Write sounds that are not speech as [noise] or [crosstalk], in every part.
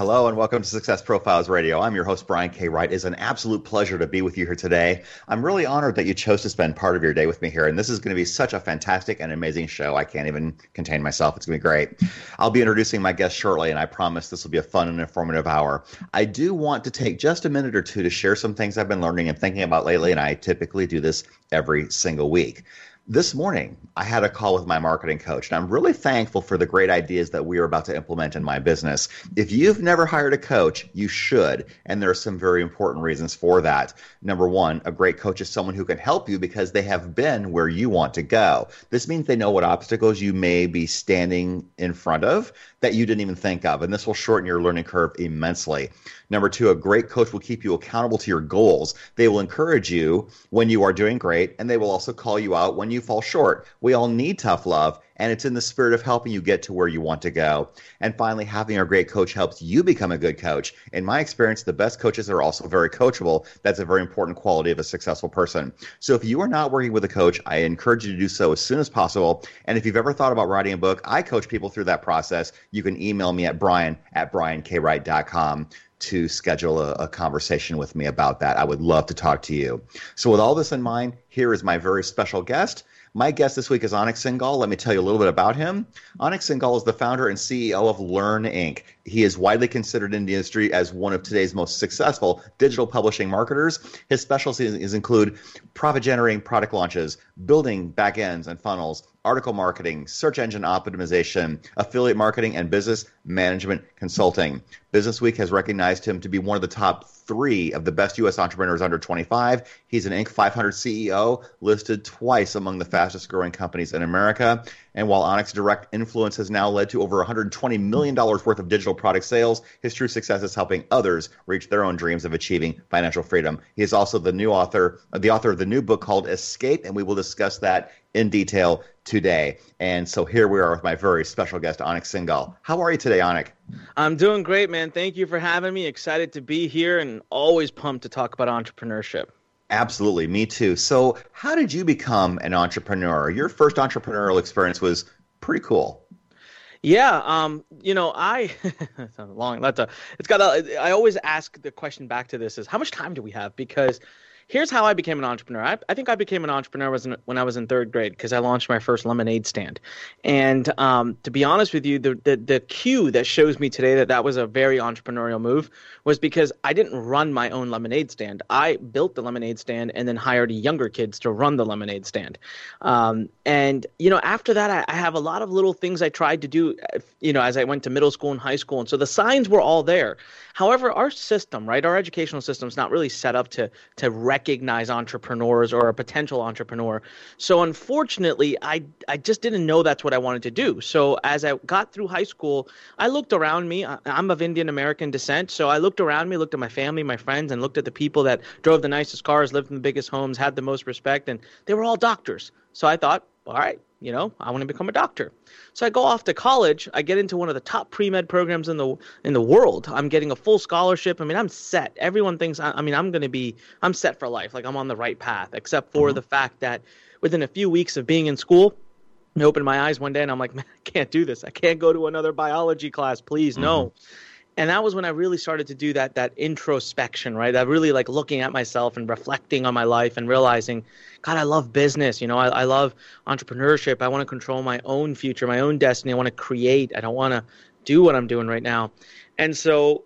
Hello and welcome to Success Profiles Radio. I'm your host, Brian K. Wright. It's an absolute pleasure to be with you here today. I'm really honored that you chose to spend part of your day with me here, and this is going to be such a fantastic and amazing show. I can't even contain myself. It's going to be great. I'll be introducing my guest shortly, and I promise this will be a fun and informative hour. I do want to take just a minute or two to share some things I've been learning and thinking about lately, and I typically do this every single week this morning I had a call with my marketing coach, and I'm really thankful for the great ideas that we are about to implement in my business. If you've never hired a coach, you should, and there are some very important reasons for that. Number one, a great coach is someone who can help you because they have been where you want to go. This means they know what obstacles you may be standing in front of that you didn't even think of, and this will shorten your learning curve immensely. Number two, a great coach will keep you accountable to your goals. They will encourage you when you are doing great, and they will also call you out when you fall short. We all need tough love, and it's in the spirit of helping you get to where you want to go. And finally, having a great coach helps you become a good coach. In my experience, the best coaches are also very coachable. That's a very important quality of a successful person. So if you are not working with a coach, I encourage you to do so as soon as possible. And if you've ever thought about writing a book, I coach people through that process. You can email me at brian at briankwright.com to schedule a, a, conversation with me about that. I would love to talk to you. So, with all this in mind, here is my very special guest. My guest this week is Anik Singal. Let me tell you a little bit about him. Anik Singal is the founder and CEO of Lurn Inc. He is widely considered in the industry as one of today's most successful digital publishing marketers. His specialties include profit generating product launches, building backends and funnels, article marketing, search engine optimization, affiliate marketing, and business management consulting. Business Week has recognized him to be one of the top three of the best U.S. entrepreneurs under 25. He's an Inc. 500 CEO, listed twice among the fastest growing companies in America. And while Anik's direct influence has now led to over $120 million worth of digital product sales, his true success is helping others reach their own dreams of achieving financial freedom. He is also the new author, the author of the new book called Escape, and we will discuss that in detail today. And so here we are with my very special guest, Anik Singal. How are you today, Anik? I'm doing great, man. Thank you for having me. Excited to be here and always pumped to talk about entrepreneurship. Absolutely, me too. So, how did you become an entrepreneur? Your first entrepreneurial experience was pretty cool. Yeah, um, you know, I [laughs] a long. That's a. It's got a. I always ask the question back to this: is how much time do we have? Because here's how I became an entrepreneur. I, I think I became an entrepreneur was in, when I was in third grade because I launched my first lemonade stand. And um, to be honest with you, the, the the cue that shows me today that that was a very entrepreneurial move was because I didn't run my own lemonade stand. I built the lemonade stand and then hired younger kids to run the lemonade stand. Um, and you know, after that, I, I have a lot of little things I tried to do. You know, as I went to middle school and high school, and so the signs were all there. However, our system, right, our educational system is not really set up to to recognize entrepreneurs or a potential entrepreneur. So unfortunately, I I just didn't know that's what I wanted to do. So as I got through high school, I looked around me. I'm of Indian American descent, so I looked around me, looked at my family, my friends, and looked at the people that drove the nicest cars, lived in the biggest homes, had the most respect, and they were all doctors. So I thought, all right, you know, I want to become a doctor. So I go off to college. I get into one of the top pre med programs in the in the world. I'm getting a full scholarship. I mean, I'm set. Everyone thinks. I, I mean, I'm going to be. I'm set for life. Like I'm on the right path. Except for mm-hmm. the fact that within a few weeks of being in school, I opened my eyes one day and I'm like, man, I can't do this. I can't go to another biology class. Please, mm-hmm. no and that was when I really started to do that that introspection, right? I really like looking at myself and reflecting on my life and realizing, God, I love business. You know, I, I love entrepreneurship. I want to control my own future, my own destiny. I want to create. I don't want to do what I'm doing right now. And so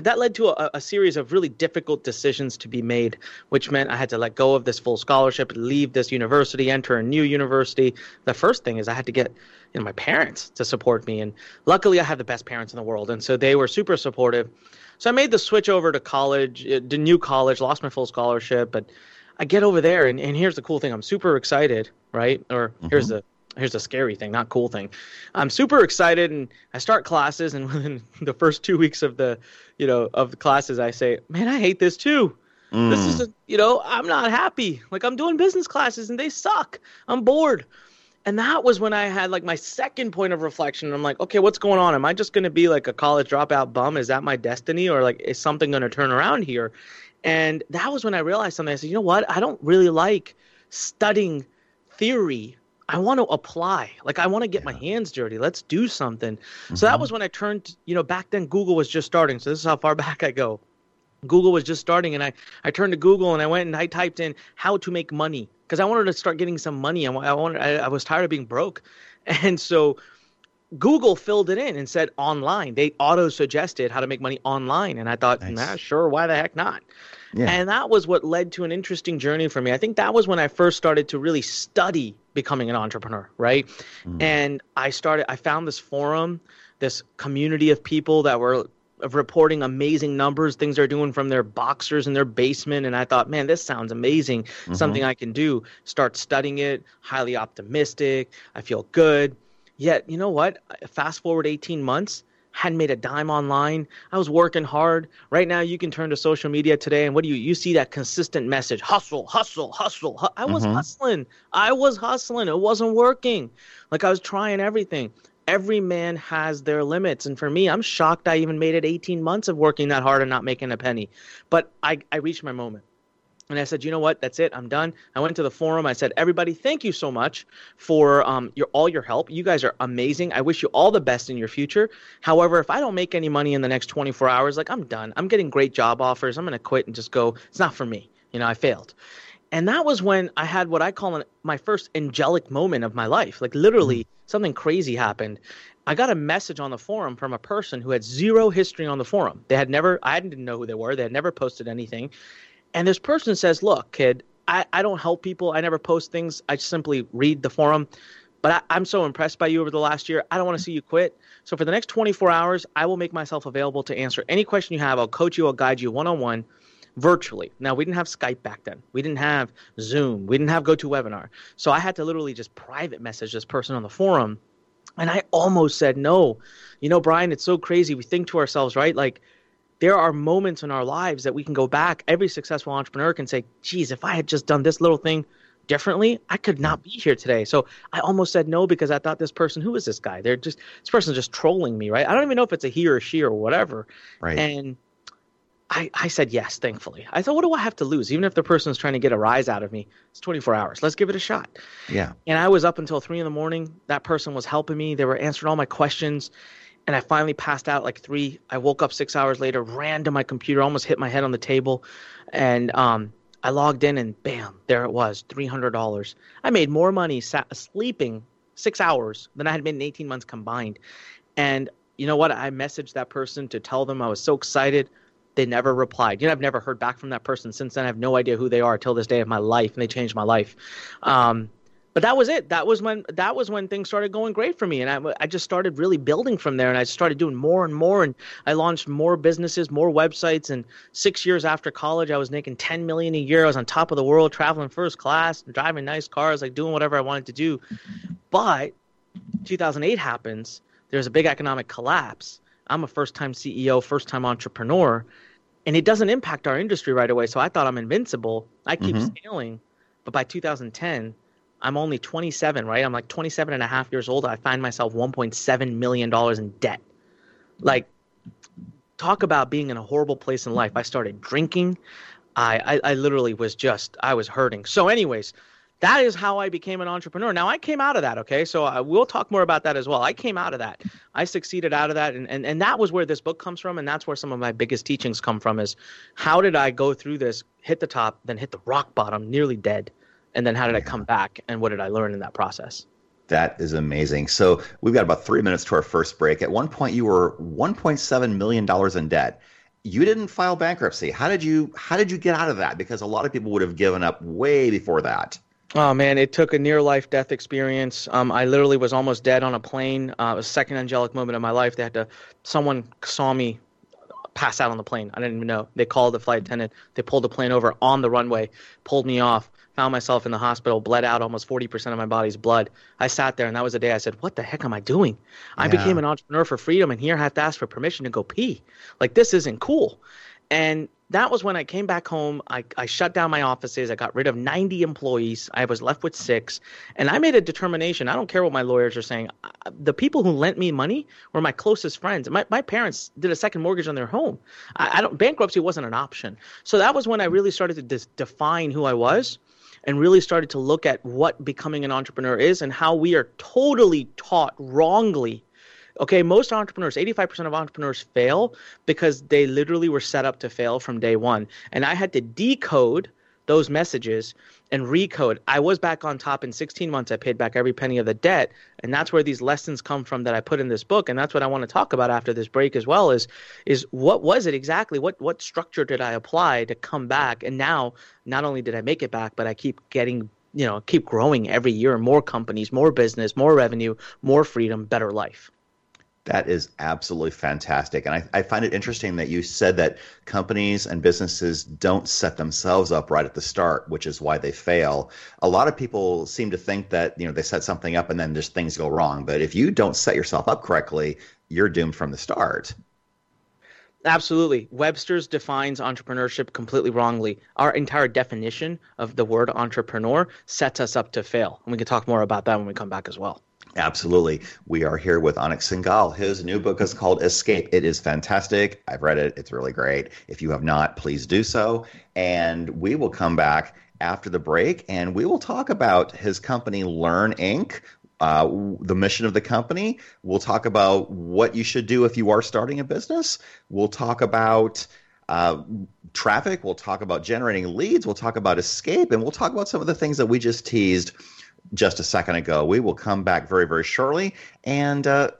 that led to a, a, series of really difficult decisions to be made, which meant I had to let go of this full scholarship, leave this university, enter a new university. The first thing is I had to get you know my parents to support me, and luckily I have the best parents in the world, and so they were super supportive. So I made the switch over to college, uh, the new college, lost my full scholarship, but I get over there, and, and here's the cool thing: I'm super excited, right? Or mm-hmm. here's the here's the scary thing, not cool thing. I'm super excited, and I start classes, and [laughs] within the first two weeks of the, you know, of the classes, I say, "Man, I hate this too. Mm. This is, a, you know, I'm not happy. Like I'm doing business classes, and they suck. I'm bored." And that was when I had like my second point of reflection. I'm like, okay, what's going on? Am I just going to be like a college dropout bum? Is that my destiny, or like is something going to turn around here? And that was when I realized something. I said, you know what? I don't really like studying theory I want to apply. Like I want to get yeah. my hands dirty. Let's do something. Mm-hmm. So that mm-hmm. was when I turned, you know, back then Google was just starting. So this is how far [laughs] back I go. Google was just starting and I, I turned to Google and I went and I typed in how to make money because I wanted to start getting some money. I, I wanted, I, I was tired of being broke. [laughs] And so Google filled it in and said online. They auto suggested how to make money online. And I thought, nice. nah, sure, why the heck not? Yeah. And that was what led to an interesting journey for me. I think that was when I first started to really study becoming an entrepreneur, right? Mm. And I started, I found this forum, this community of people that were reporting amazing numbers, things they're doing from their boxers in their basement. And I thought, man, this sounds amazing. Mm-hmm. Something I can do. Start studying it, highly optimistic. I feel good. Yet, you know what? Fast forward 18 months, hadn't made a dime online. I was working hard. Right now, you can turn to social media today, and what do you you see that consistent message: hustle, hustle, hustle. Hu- I was mm-hmm. hustling. I was hustling. It wasn't working. Like I was trying everything. Every man has their limits, and for me, I'm shocked I even made it 18 months of working that hard and not making a penny. But I I reached my moment. And I said, you know what? That's it. I'm done. I went to the forum. I said, everybody, thank you so much for um, your all your help. You guys are amazing. I wish you all the best in your future. However, if I don't make any money in the next 24 hours, like I'm done. I'm getting great job offers. I'm going to quit and just go. It's not for me. You know, I failed. And that was when I had what I call an, my first angelic moment of my life. Like literally, mm-hmm. something crazy happened. I got a message on the forum from a person who had zero history on the forum. They had never, I didn't know who they were. They had never posted anything. And this person says, Look, kid, I, I don't help people. I never post things. I simply read the forum. But I, am so impressed by you over the last year. I don't want to see you quit. So for the next 24 hours, I will make myself available to answer any question you have. I'll coach you, I'll guide you one on one virtually. Now, we didn't have Skype back then. We didn't have Zoom. We didn't have GoToWebinar. So I had to literally just private message this person on the forum. And I almost said no. You know, Brian, it's so crazy. We think to ourselves, right? Like, there are moments in our lives that we can go back. Every successful entrepreneur can say, geez, if I had just done this little thing differently, I could not be here today. So I almost said no because I thought this person, who is this guy? They're just, this person's just trolling me, right? I don't even know if it's a he or she or whatever. Right. And I, I said yes, thankfully. I thought, what do I have to lose? Even if the person is trying to get a rise out of me, it's 24 hours. Let's give it a shot. Yeah. And I was up until three in the morning. That person was helping me. They were answering all my questions and I finally passed out like three. I woke up six hours later, ran to my computer, almost hit my head on the table, and um, I logged in, and bam, there it was, three hundred dollars. I made more money sleeping six hours than I had made in eighteen months combined. And you know what? I messaged that person to tell them I was so excited. They never replied. You know, I've never heard back from that person since then. I have no idea who they are till this day of my life, and they changed my life. Um, but that was it. That was when that was when things started going great for me, and I, I just started really building from there. And I started doing more and more, and I launched more businesses, more websites. And six years after college, I was making ten million a year. I was on top of the world, traveling first class, driving nice cars, like doing whatever I wanted to do. But 2008 happens. There's a big economic collapse. I'm a first-time CEO, first-time entrepreneur, and it doesn't impact our industry right away. So I thought I'm invincible. I keep mm-hmm. scaling, but by 2010 I'm only 27, right? I'm like 27 and a half years old. I find myself 1.7 million dollars in debt. Like, talk about being in a horrible place in life. I started drinking. I, I, I literally was just I was hurting. So, anyways, that is how I became an entrepreneur. Now I came out of that, okay? So uh, I will talk more about that as well. I came out of that. I succeeded out of that and, and, and that was where this book comes from and that's where some of my biggest teachings come from is how did I go through this, hit the top, then hit the rock bottom, nearly dead, and then how did. I come back and what did I learn in that process? That is amazing. So we've got about three minutes to our first break. At one point, you were $1.7 million in debt. you didn't file bankruptcy. How did you how did you get out of that? Because a lot of people would have given up way before that. Oh man, it took a near life death experience. Um, I literally was almost dead on a plane. Uh, it was a second angelic moment of my life. They had to, someone saw me pass out on the plane. I didn't even know. They called the flight attendant. They pulled the plane over on the runway, pulled me off, found myself in the hospital, bled out almost 40% of my body's blood. I sat there, and that was the day I said, What the heck am I doing? I yeah. became an entrepreneur for freedom, and here I have to ask for permission to go pee. Like, this isn't cool. And that was when I came back home. I, I shut down my offices. I got rid of 90 employees. I was left with six. And I made a determination. I don't care what my lawyers are saying. The people who lent me money were my closest friends. My, my parents did a second mortgage on their home. I, I don't, bankruptcy wasn't an option. So that was when I really started to dis- define who I was and really started to look at what becoming an entrepreneur is and how we are totally taught wrongly Okay, most entrepreneurs, 85% of entrepreneurs fail because they literally were set up to fail from day one. And I had to decode those messages and recode. I was back on top in 16 months. I paid back every penny of the debt, and that's where these lessons come from that I put in this book. And that's what I want to talk about after this break as well. Is is what was it exactly? What what structure did I apply to come back? And now, not only did I make it back, but I keep getting you know keep growing every year. More companies, more business, more revenue, more freedom, better life. That is absolutely fantastic. And I, I, find it interesting that you said that companies and businesses don't set themselves up right at the start, which is why they fail. A lot of people seem to think that, you know, they set something up and then just things go wrong. But if you don't set yourself up correctly, you're doomed from the start. Absolutely. Webster's defines entrepreneurship completely wrongly. Our entire definition of the word entrepreneur sets us up to fail. And we can talk more about that when we come back as well. Absolutely. We are here with Anik Singal. His new book is called Escape. It is fantastic. I've read it. It's really great. If you have not, please do so. And we will come back after the break and we will talk about his company, Lurn Inc., uh, the mission of the company. We'll talk about what you should do if you are starting a business. We'll talk about uh, traffic. We'll talk about generating leads. We'll talk about escape. And we'll talk about some of the things that we just teased just a second ago. We will come back very, very shortly. And uh,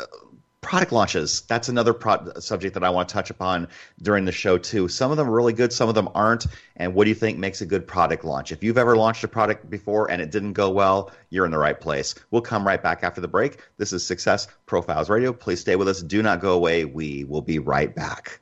product launches, that's another pro- subject that I want to touch upon during the show, too. Some of them are really good, some of them aren't. And what do you think makes a good product launch? If you've ever launched a product before and it didn't go well, you're in the right place. We'll come right back after the break. This is Success Profiles Radio. Please stay with us. Do not go away. We will be right back.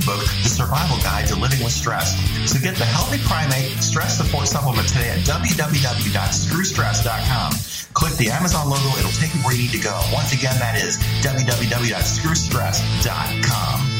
ebook, The Survival Guide to Living with Stress. So get the Healthy Primate Stress Support Supplement today at www.screwstress.com. Click the Amazon logo, it'll take you where you need to go. Once again, that is www.screwstress.com.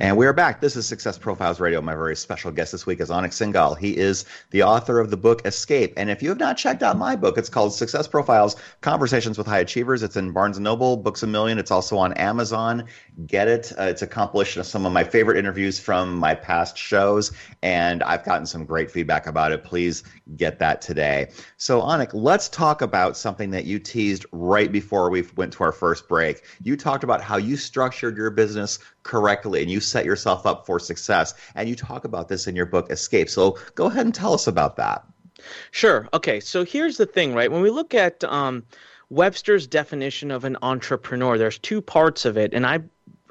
And we are back. This is Success Profiles Radio. My very special guest this week is Anik Singal. He is the author of the book Escape. And if you have not checked out my book, it's called Success Profiles Conversations with High Achievers. It's in Barnes & Noble, Books a Million. It's also on Amazon. Get it. Uh, it's a compilation of some of my favorite interviews from my past shows. And I've gotten some great feedback about it. Please get that today. So, Anik, let's talk about something that you teased right before we went to our first break. You talked about how you structured your business correctly and you set yourself up for success. And you talk about this in your book, Escape. So go ahead and tell us about that. Sure. Okay. So here's the thing, right? When we look at um, Webster's definition of an entrepreneur, there's two parts of it. And I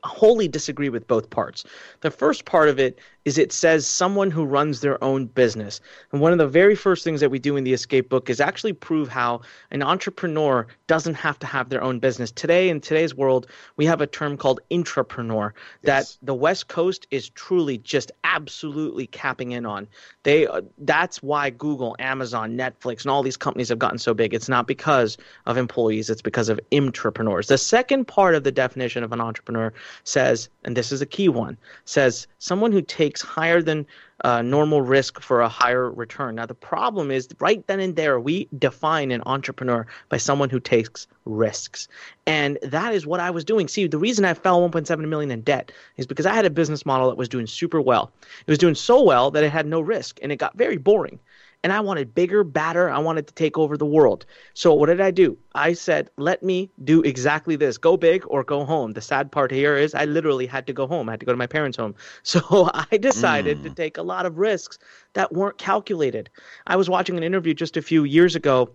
wholly disagree with both parts. The first part of it is it says someone who runs their own business. And one of the very first things that we do in the escape book is actually prove how an entrepreneur doesn't have to have their own business. Today in today's world, we have a term called intrapreneur that yes. the West Coast is truly just absolutely capping in on. They uh, that's why Google, Amazon, Netflix and all these companies have gotten so big. It's not because of employees, it's because of intrapreneurs. The second part of the definition of an entrepreneur says, and this is a key one, says someone who takes takes higher than uh, normal risk for a higher return. Now, the problem is right then and there, we define an entrepreneur by someone who takes risks. And that is what I was doing. See, the reason I fell 1.7 million in debt is because I had a business model that was doing super well. It was doing so well that it had no risk and it got very boring and I wanted bigger, badder. I wanted to take over the world. So what did I do? I said, let me do exactly this go big or go home. The sad part here is I literally had to go home. I had to go to my parents' home. [laughs] So I decided mm. to take a lot of risks that weren't calculated. I was watching an interview just a few years ago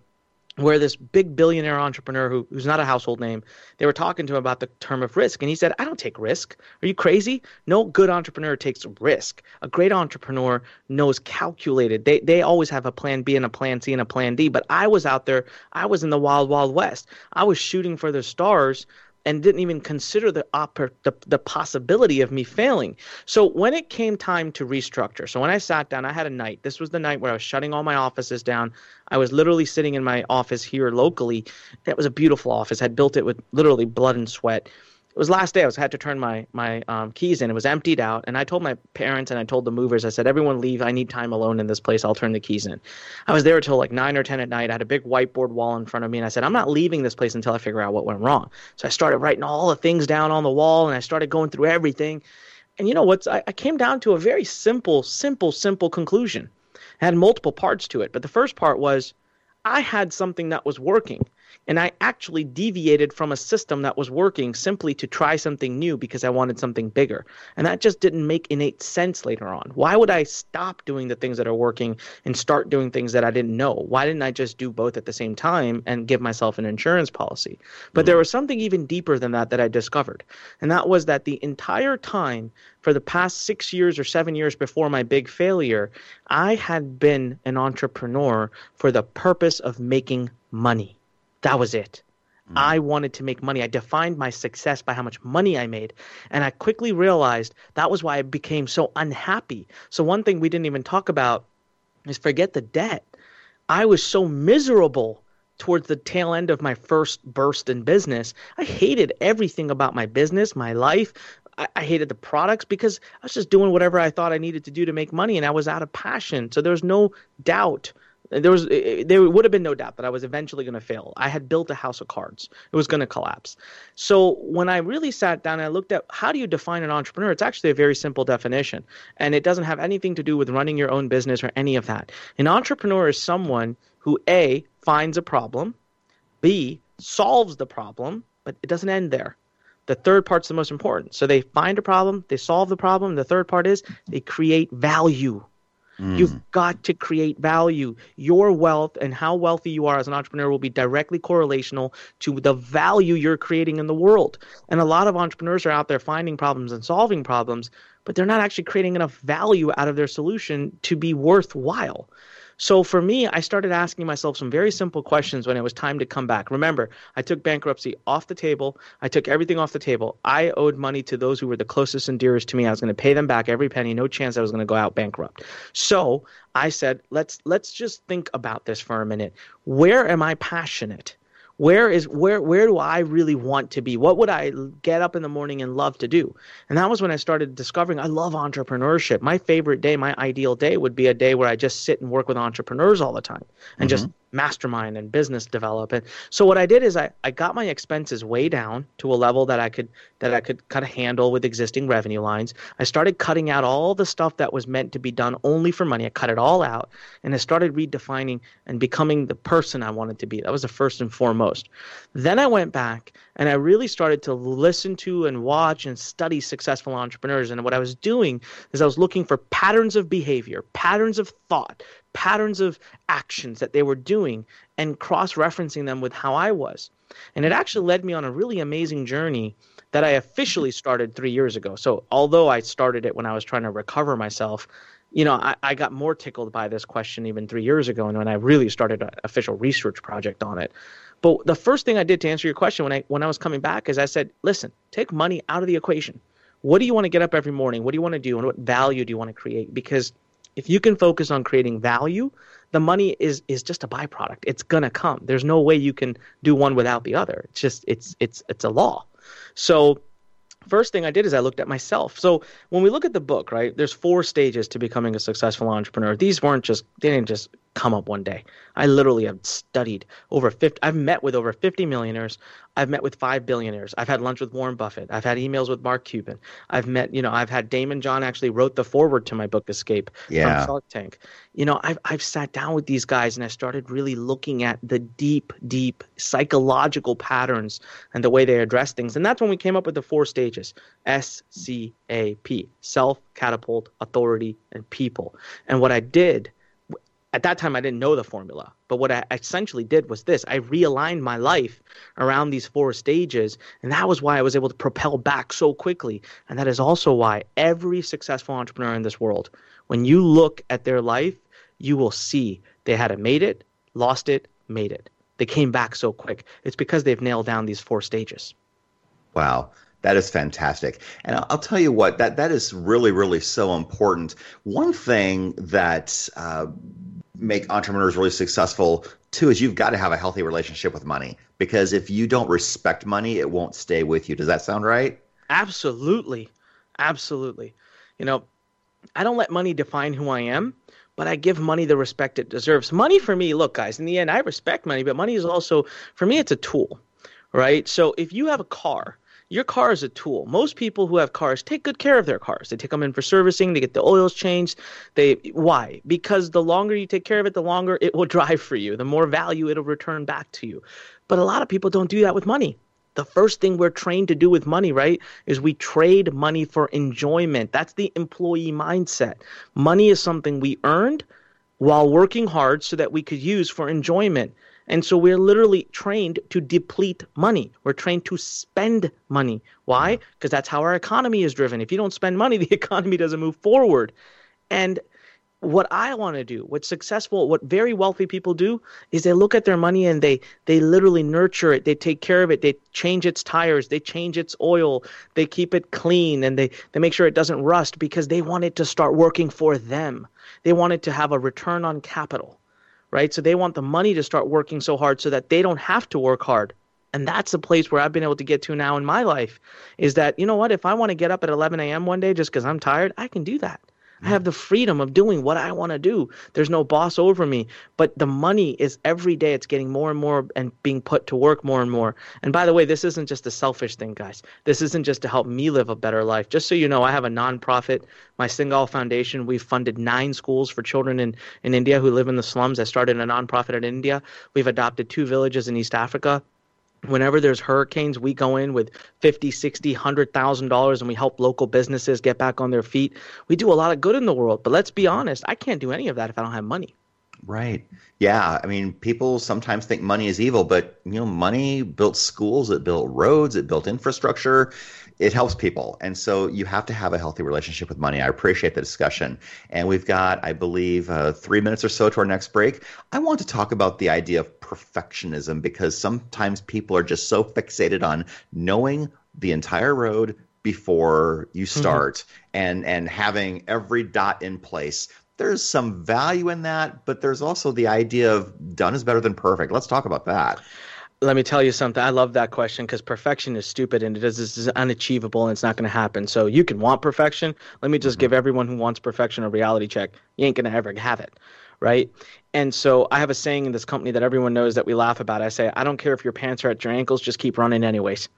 where this big billionaire entrepreneur who, who's not a household name, they were talking to him about the term of risk. And he said, I don't take risk. Are you crazy? No good entrepreneur takes risk. A great entrepreneur knows calculated. They, they always have a plan B and a plan C and a plan D. But I was out there, I was in the wild, wild west. I was shooting for the stars and didn't even consider the, the, the possibility of me failing. So when it came time to restructure, so when I sat down, I had a night. This was the night where I was shutting all my offices down. I was literally sitting in my office here locally. That was a beautiful office. I had built it with literally blood and sweat it was last day. I was had to turn my my um, keys in. It was emptied out, and I told my parents and I told the movers. I said, "Everyone leave. I need time alone in this place. I'll turn the keys in." I was there until like nine or ten at night. I had a big whiteboard wall in front of me, and I said, "I'm not leaving this place until I figure out what went wrong." So I started writing all the things down on the wall, and I started going through everything. And you know what? I, I came down to a very simple, simple, simple conclusion. It had multiple parts to it, but the first part was I had something that was working and I actually deviated from a system that was working simply to try something new because I wanted something bigger. And that just didn't make innate sense later on. Why would I stop doing the things that are working and start doing things that I didn't know? Why didn't I just do both at the same time and give myself an insurance policy? But mm-hmm. there was something even deeper than that that I discovered. And that was that the entire time for the past six years or seven years before my big failure, I had been an entrepreneur for the purpose of making money. That was it. Mm. I wanted to make money. I defined my success by how much money I made. And I quickly realized that was why I became so unhappy. So, one thing we didn't even talk about is forget the debt. I was so miserable towards the tail end of my first burst in business. I hated everything about my business, my life. I, I, hated the products because I was just doing whatever I thought I needed to do to make money and I was out of passion. So there was no doubt Uh, there was there would have been no doubt that I was eventually going to fail. I had built a house of cards. It was going to collapse. So when I really sat down and I looked at how do you define an entrepreneur, it's actually a very simple definition, and it doesn't have anything to do with running your own business or any of that. An entrepreneur is someone who a finds a problem, b solves the problem, but it doesn't end there. The third part's the most important. So they find a problem, they solve the problem. The third part is they create value Mm. You've got to create value. Your wealth and how wealthy you are as an entrepreneur will be directly correlational to the value you're creating in the world. And a lot of entrepreneurs are out there finding problems and solving problems, but they're not actually creating enough value out of their solution to be worthwhile. So for me, I started asking myself some very simple questions when it was time to come back. Remember, I took bankruptcy off the table. I took everything off the table. I owed money to those who were the closest and dearest to me. I was going to pay them back every penny. No chance I was going to go out bankrupt. So I said, let's let's just think about this for a minute. Where am I passionate? Where is where where do I really want to be? What would I get up in the morning and love to do? And that was when I started discovering I love entrepreneurship. My favorite day, my ideal day would be a day where I just sit and work with entrepreneurs all the time and mm-hmm. just mastermind and business development. So what I did is I, I got my expenses way down to a level that I could that I could kind of handle with existing revenue lines. I started cutting out all the stuff that was meant to be done only for money. I cut it all out and I started redefining and becoming the person I wanted to be. That was the first and foremost. Then I went back and I really started to listen to and watch and study successful entrepreneurs. And what I was doing is I was looking for patterns of behavior, patterns of thought, patterns of actions that they were doing and cross referencing them with how I was. And it actually led me on a really amazing journey that I officially started three years ago. So, although I started it when I was trying to recover myself, you know, I, I got more tickled by this question even three years ago and when I really started an official research project on it. But the first thing I did to answer your question when I when I was coming back is I said, listen, take money out of the equation. What do you want to get up every morning? What do you want to do? And what value do you want to create? Because if you can focus on creating value, the money is is just a byproduct. It's gonna come. There's no way you can do one without the other. It's just it's it's it's a law. So first thing I did is I looked at myself. So when we look at the book, right, there's four stages to becoming a successful entrepreneur. These weren't just they didn't just come up one day. I literally have studied over 50 I've met with over 50 millionaires. I've met with 5 billionaires. I've had lunch with Warren Buffett. I've had emails with Mark Cuban. I've met, you know, I've had Daymond John actually wrote the foreword to my book Escape yeah. from Shark Tank. You know, I've I've sat down with these guys and I started really looking at the deep deep psychological patterns and the way they address things. And that's when we came up with the four stages. S C A P. Self, catapult, authority, and people. And what I did at that time I didn't know the formula. But what I essentially did was this I realigned my life around these four stages. And that was why I was able to propel back so quickly. And that is also why every successful entrepreneur in this world, when you look at their life, you will see they had made it, lost it, made it. They came back so quick. It's because they've nailed down these four stages. Wow. That is fantastic. And I'll, I'll, tell you what, that, that is really, really so important. One thing that uh, make entrepreneurs really successful too is you've got to have a healthy relationship with money because if you don't respect money, it won't stay with you. Does that sound right? Absolutely. Absolutely. You know, I don't let money define who I am, but I give money the respect it deserves. Money for me, look, guys, in the end, I respect money, but money is also, for me, it's a tool, right? So if you have a car, your car is a tool. Most people who have cars take good care of their cars. They take them in for servicing, they get the oils changed. They why? Because the longer you take care of it, the longer it will [laughs] drive for you. The more value it'll return back to you. But a lot of people don't do that with money. The first thing we're trained to do with money, right, is we trade money for enjoyment. That's the employee mindset. Money is something we earned while working hard so that we could use for enjoyment. And so we're literally trained to deplete money. We're trained to spend money. Why? Because that's how our economy is driven. If you don't spend money, [laughs] the economy doesn't move forward. And what I want to do, what successful, what very wealthy people do, is they look at their money and they they literally nurture it. They take care of it. They change its tires. They change its oil. They keep it clean and they they make sure it doesn't rust because they want it to start working for them. They want it to have a return on capital right? So they want the money to start working so hard so that they don't have to work hard. And that's the place where I've been able to get to now in my life is that, you know what, if I want to get up at 11 a.m. one day just because I'm tired, I can do that. I have the freedom of doing what I want to do. There's no boss over me. But the money is every day it's getting more and more and being put to work more and more. And by the way, this isn't just a selfish thing, guys. This isn't just to help me live a better life. Just so you know, I have a nonprofit, my Singal Foundation. We've funded nine schools for children in, in India who live in the slums. I started a nonprofit in India. We've adopted two villages in East Africa whenever there's hurricanes we go in with 50 60 100000 dollars and we help local businesses get back on their feet. We do a lot of good in the world but let's be honest i can't do any of that if i don't have money. Right. Yeah i mean people sometimes think money is evil but you know money built schools it built roads it built infrastructure it helps people. And so you have to have a healthy relationship with money. I appreciate the discussion. And we've got, I believe, uh, three minutes or so to our next break. I want to talk about the idea of perfectionism because sometimes people are just so fixated on knowing the entire road before you mm-hmm. start mm-hmm. and and having every dot in place there's some value in that but there's also the idea of done is better than perfect let's talk about that let me tell you something. I love that question because perfection is stupid and it is, is unachievable and it's not going to happen. So you can want perfection. Let me just mm-hmm. give everyone who wants perfection a reality check. You ain't going to ever have it right? And so I have a saying in this company that everyone knows that we laugh about. I say, I don't care if your pants are at your ankles, just keep running anyways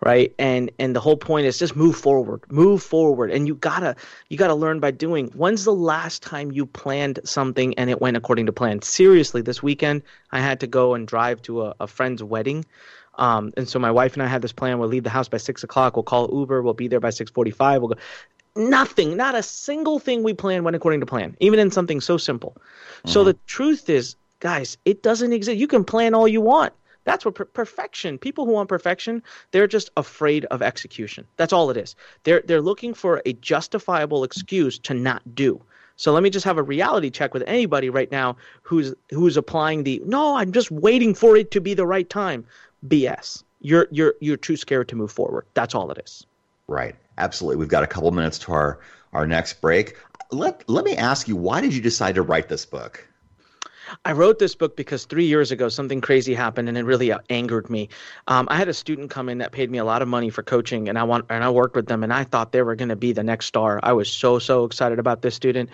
right? And and the whole point is just move forward move forward. And you gotta you gotta learn by doing. When's the last time you planned something and it went according to plan? Seriously this weekend i had to go and drive to a, a friend's wedding. Um, and so my wife and i had this plan. We'll leave the house by six o'clock. We'll call uber. We'll be there by 6.45 we'll go. Nothing not a single thing we planned went according to plan even in something so simple. Mm-hmm. so the truth is guys it doesn't exist. You can plan all you want that's what per- perfection. People who want perfection, they're just afraid of execution. That's all it is. They're they're looking for a justifiable excuse to not do. So let me just have a reality check with anybody right now who's who's applying the no, I'm just waiting for it to be the right time. BS. You're you're you're too scared to move forward. That's all it is. Right. Absolutely. We've got a couple minutes to our our next break. Let let me ask you, why did you decide to write this book? I wrote this book because three years ago something crazy happened and it really uh, angered me. Um, I had a student come in that paid me a lot of money for coaching, and I want and I worked with them, and I thought they were going to be the next star. I was so so excited about this student.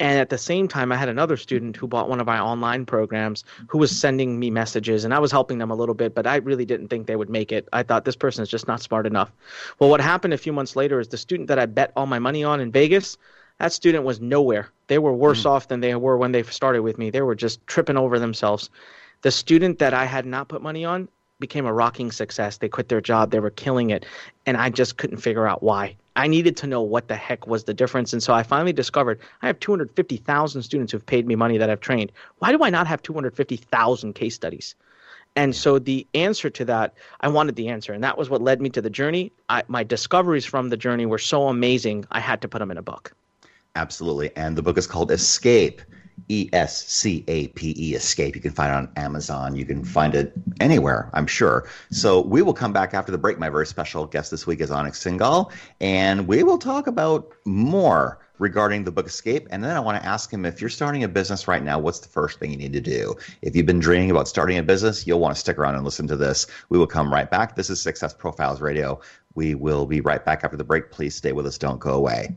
And at the same time, I had another student who bought one of my online programs who was sending me messages, and I was helping them a little bit, but I really didn't think they would make it. I thought this person is just not smart enough. Well, what happened a few months later is the student that I bet all my money on in Vegas that student was nowhere. They were worse mm. off than they were when they started with me. They were just tripping over themselves. The student that I had not put money on became a rocking success. They quit their job, they were killing it, and I just couldn't figure out why. I needed to know what the heck was the difference. And so I finally discovered I have 250,000 students who've paid me money that I've trained. Why do I not have 250,000 case studies? And so the answer to that, I wanted the answer, and that was what led me to the journey. I, my discoveries from the journey were so amazing, I had to put them in a book. Absolutely. And the book is called Escape. E S C A P E, Escape. You can find it on Amazon. You can find it anywhere, I'm sure. So we will come back after the break. My very special guest this week is Anik Singal, and we will talk about more regarding the book Escape. And then I want to ask him if you're starting a business right now, what's the first thing you need to do? If you've been dreaming about starting a business, you'll want to stick around and listen to this. We will come right back. This is Success Profiles Radio. We will be right back after the break. Please stay with us. Don't go away.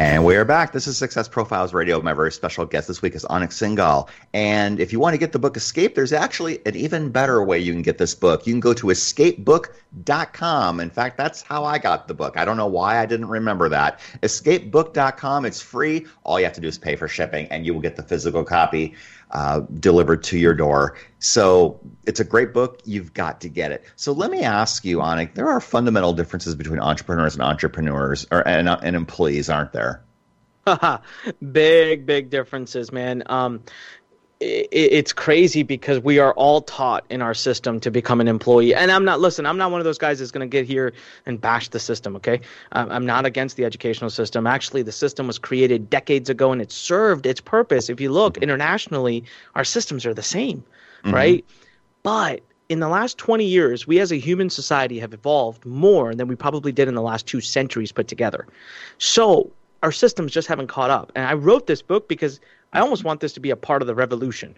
And we are back. This is Success Profiles Radio. My very special guest this week is Anik Singal. And if you want to get the book Escape, there's actually an even better way you can get this book. You can go to escapebook.com. In fact, that's how I got the book. I don't know why I didn't remember that. Escapebook.com. It's free. All you have to do is pay for shipping, and you will get the physical copy uh, delivered to your door. So it's a great book. You've got to get it. So let me ask you, Anik, there are fundamental differences between entrepreneurs and entrepreneurs or and, and employees, aren't there? [laughs] big, big differences, man. Um, it's crazy because we are all taught in our system to become an employee. And I'm not, listen, I'm not one of those guys that's going to get here and bash the system, okay? I'm not against the educational system. Actually, the system was created decades ago and it served its purpose. If you look internationally, our systems are the same, mm-hmm. right? But in the last 20 years, we as a human society have evolved more than we probably did in the last two centuries put together. So our systems just haven't caught up. And I wrote this book because I almost want this to be a part of the revolution,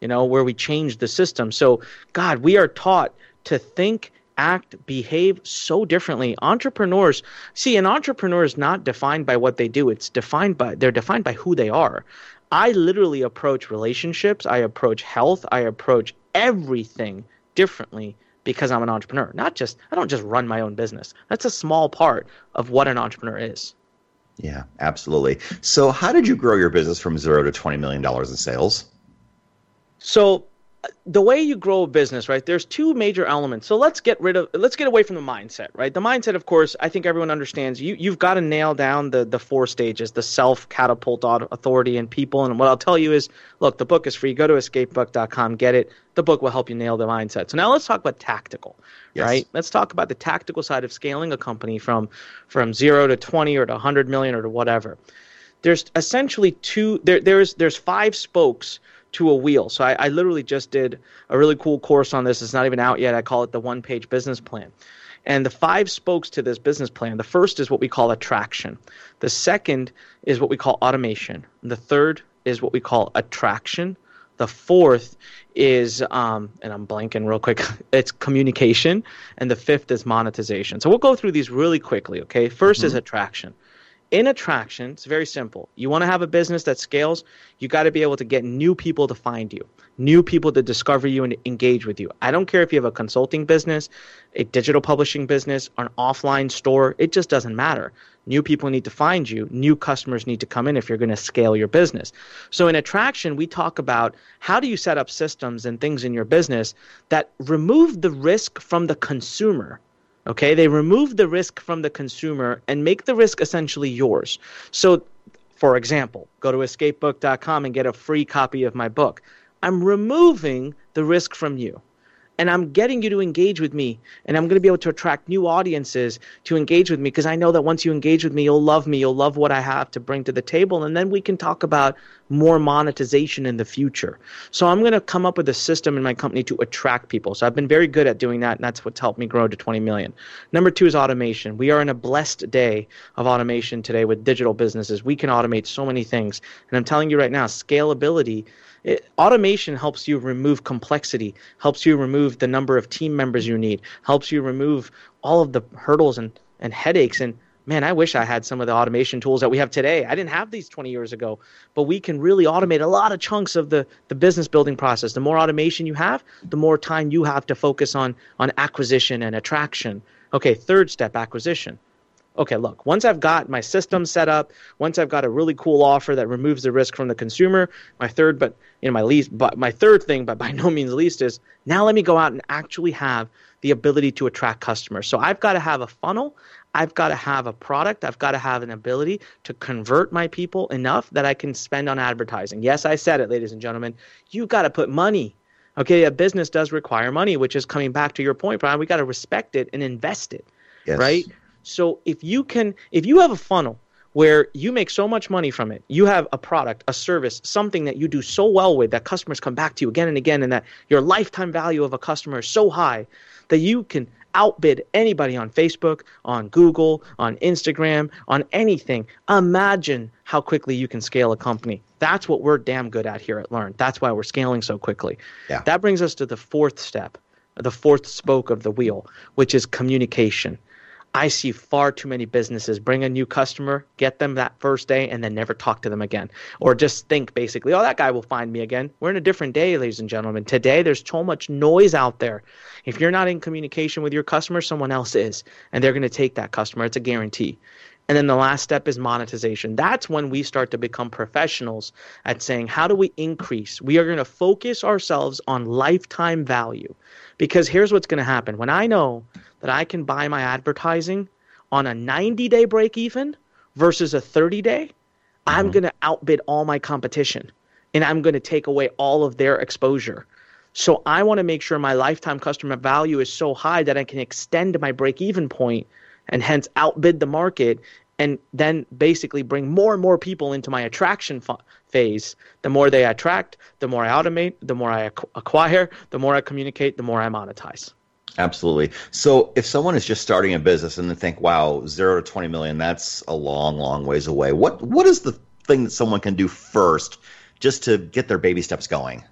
you know, where we change the system. So, God, we are taught to think, act, behave so differently. Entrepreneurs, see, an entrepreneur is not defined by what they do. It's defined by they're defined by who they are. I literally approach relationships, I approach health, I approach everything differently because I'm an entrepreneur. Not just I don't just run my own business. That's a small part of what an entrepreneur is. Yeah, absolutely. So, how did you grow your business from zero to $20 million in sales? So, the way you grow a business, right? There's two major elements. So let's get rid of let's get away from the mindset, right? The mindset, of course, I think everyone understands. You you've got to nail down the the four stages: the self, catapult, authority, and people. And what I'll tell you is, look, the book is free. Go to escapebook.com, get it. The book will help you nail the mindset. So now let's talk about tactical, yes. right? Let's talk about the tactical side of scaling a company from from zero to twenty or to hundred million or to whatever. There's essentially two. There there's there's five spokes to a wheel. So I, I literally just did a really cool course on this. It's not even out yet. I call it the one page business plan. And the five spokes to this business plan the first is what we call attraction, the second is what we call automation, the third is what we call attraction. The fourth is, um, and I'm blanking real quick, [laughs] it's communication. And the fifth is monetization. So we'll go through these really quickly, okay? 1st mm-hmm. is attraction in attraction, it's very simple. You want to have a business that scales, you got to be able to get new people to find you, new people to discover you and engage with you. I don't care if you have a consulting business, a digital publishing business, an offline store, it just doesn't matter. New people need to find you, new customers need to come in if you're going to scale your business. So in attraction, we talk about how do you set up systems and things in your business that remove the risk from the consumer Okay, they remove the risk from the consumer and make the risk essentially yours. So, for example, go to escapebook.com and get a free copy of my book. I'm removing the risk from you and I'm getting you to engage with me and I'm going to be able to attract new audiences to engage with me because I know that once you engage with me you'll love me you'll love what I have to bring to the table and then we can talk about more monetization in the future. So I'm going to come up with a system in my company to attract people. So I've been very good at doing that and that's what's helped me grow to 20 million. Number 2 is automation. We are in a blessed day of automation today with digital businesses. We can automate so many things and I'm telling you right now scalability it, automation helps you remove complexity, helps you remove the number of team members you need, helps you remove all of the hurdles and, and headaches. And man, I wish I had some of the automation tools that we have today. I didn't have these 20 years ago, but we can really automate a lot of chunks of the, the business building process. The more automation you have, the more time you have to focus on, on acquisition and attraction. Okay, third step acquisition okay, look, once I've got my system set up, once I've got a really cool offer that removes the risk from the consumer, my third, but you know, my least, but my third thing, but by [laughs] no means least, is now let me go out and actually have the ability to attract customers. So I've got to have a funnel. I've got to have a product. I've got to have an ability to convert my people enough that I can spend on advertising. Yes, I said it, ladies and gentlemen. You got to put money. Okay, a business does require money, which is coming back to your point, Brian. We got to respect it and invest it. Yes. Right? So if you can, if you have a funnel where you make so much money from it, you have a product, a service, something that you do so well with that customers come back to you again and again, and that your lifetime value of a customer is so high that you can outbid anybody on Facebook, on Google, on Instagram, on anything. Imagine how quickly you can scale a company. That's what we're damn good at here at Lurn. That's why we're scaling so quickly. Yeah. That brings us to the fourth step, the fourth spoke of the wheel, which is communication. I see far too many businesses bring a new customer, get them that first day, and then never talk to them again. Or just think basically, oh, that guy will find me again. We're in a different day, ladies and gentlemen. Today, there's so much noise out there. If you're not in communication with your customer, someone else is, and they're going to take that customer. It's a guarantee. And then the last step is monetization. That's when we start to become professionals at saying, how do we increase? We are going to focus ourselves on lifetime value. Because here's what's going to happen. When I know that I can buy my advertising on a 90 day break even versus a 30 day, mm-hmm. I'm going to outbid all my competition and I'm going to take away all of their exposure. So I want to make sure my lifetime customer value is so high that I can extend my break even point and hence outbid the market and then basically bring more and more people into my attraction phase. The more they attract, the more I automate, the more I acquire, the more I communicate, the more I monetize. Absolutely. So if someone is just starting a business and they think, wow, zero to 20 million, that's a long, long ways away. What What is the thing that someone can do first just to get their baby steps going?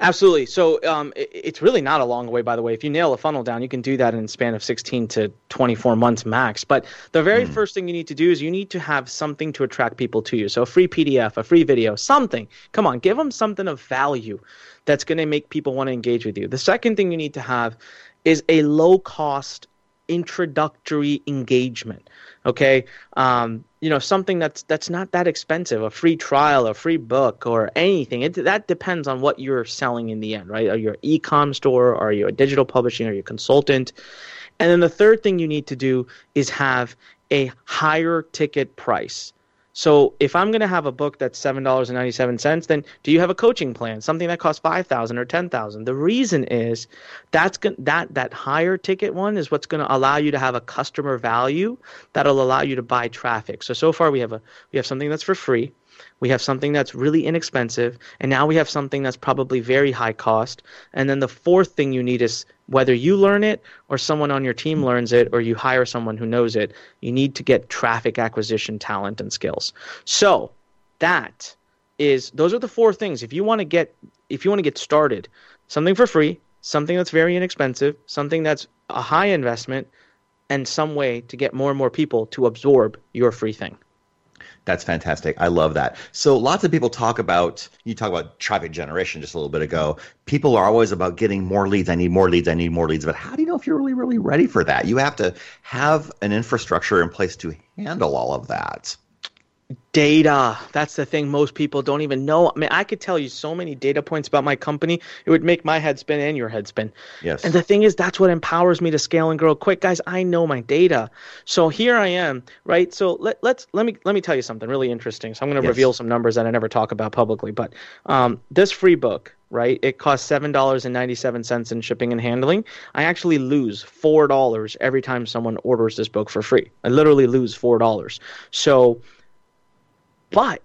Absolutely. So um, it, it's really not a long way, by the way. If you nail a funnel down, you can do that in a span of 16 to 24 months max. But the very mm. first thing you need to do is you need to have something to attract people to you. So a free PDF, a free video, something. Come on, give them something of value that's going to make people want to engage with you. The second thing you need to have is a low cost introductory engagement. Okay, um, you know something that's that's not that expensive, a free trial, a free book, or anything. It, that depends on what you're selling in the end, right? Are you an e-com store? Are you a digital publishing? Are you a consultant? And then the third thing you need to do is have a higher ticket price. So if I'm going to have a book that's seven dollars and ninety seven cents, then do you have a coaching plan, something that costs five thousand or ten thousand? The reason is that's going that that higher ticket one is what's going to allow you to have a customer value that'll allow you to buy traffic. So so far we have a we have something that's for free we have something that's really inexpensive, and now we have something that's probably very high cost. And then the fourth thing you need is whether you learn it or someone on your team learns it or you hire someone who knows it, you need to get traffic acquisition talent and skills. So that is those are the four things. If you want to get if you want to get started, something for free, something that's very inexpensive, something that's a high investment, and some way to get more and more people to absorb your free thing. That's fantastic. I love that. So lots of people talk about you talk about traffic generation just a little bit ago. People are always about getting more leads. I need more leads. I need more leads. But how do you know if you're really really ready for that? You have to have an infrastructure in place to handle all of that data. That's the thing most people don't even know. I mean i could tell you so many data points about my company it would make my head spin and your head spin. Yes. And the thing is that's what empowers me to scale and grow quick. Guys i know my data. So here i am right? So let, let's let me let me tell you something really interesting. So i'm going to yes. reveal some numbers that i never talk about publicly but um, this free book right it costs seven dollars and 97 cents in shipping and handling. I actually lose four dollars every time someone orders this book for free. I literally lose four dollars. So but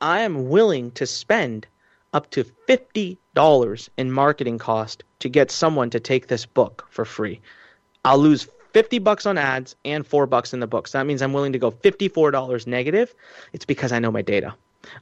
I am willing to spend up to $50 in marketing cost to get someone to take this book for free. I'll lose 50 bucks on ads and 4 bucks in the book. So that means I'm willing to go $54 negative. It's because I know my data.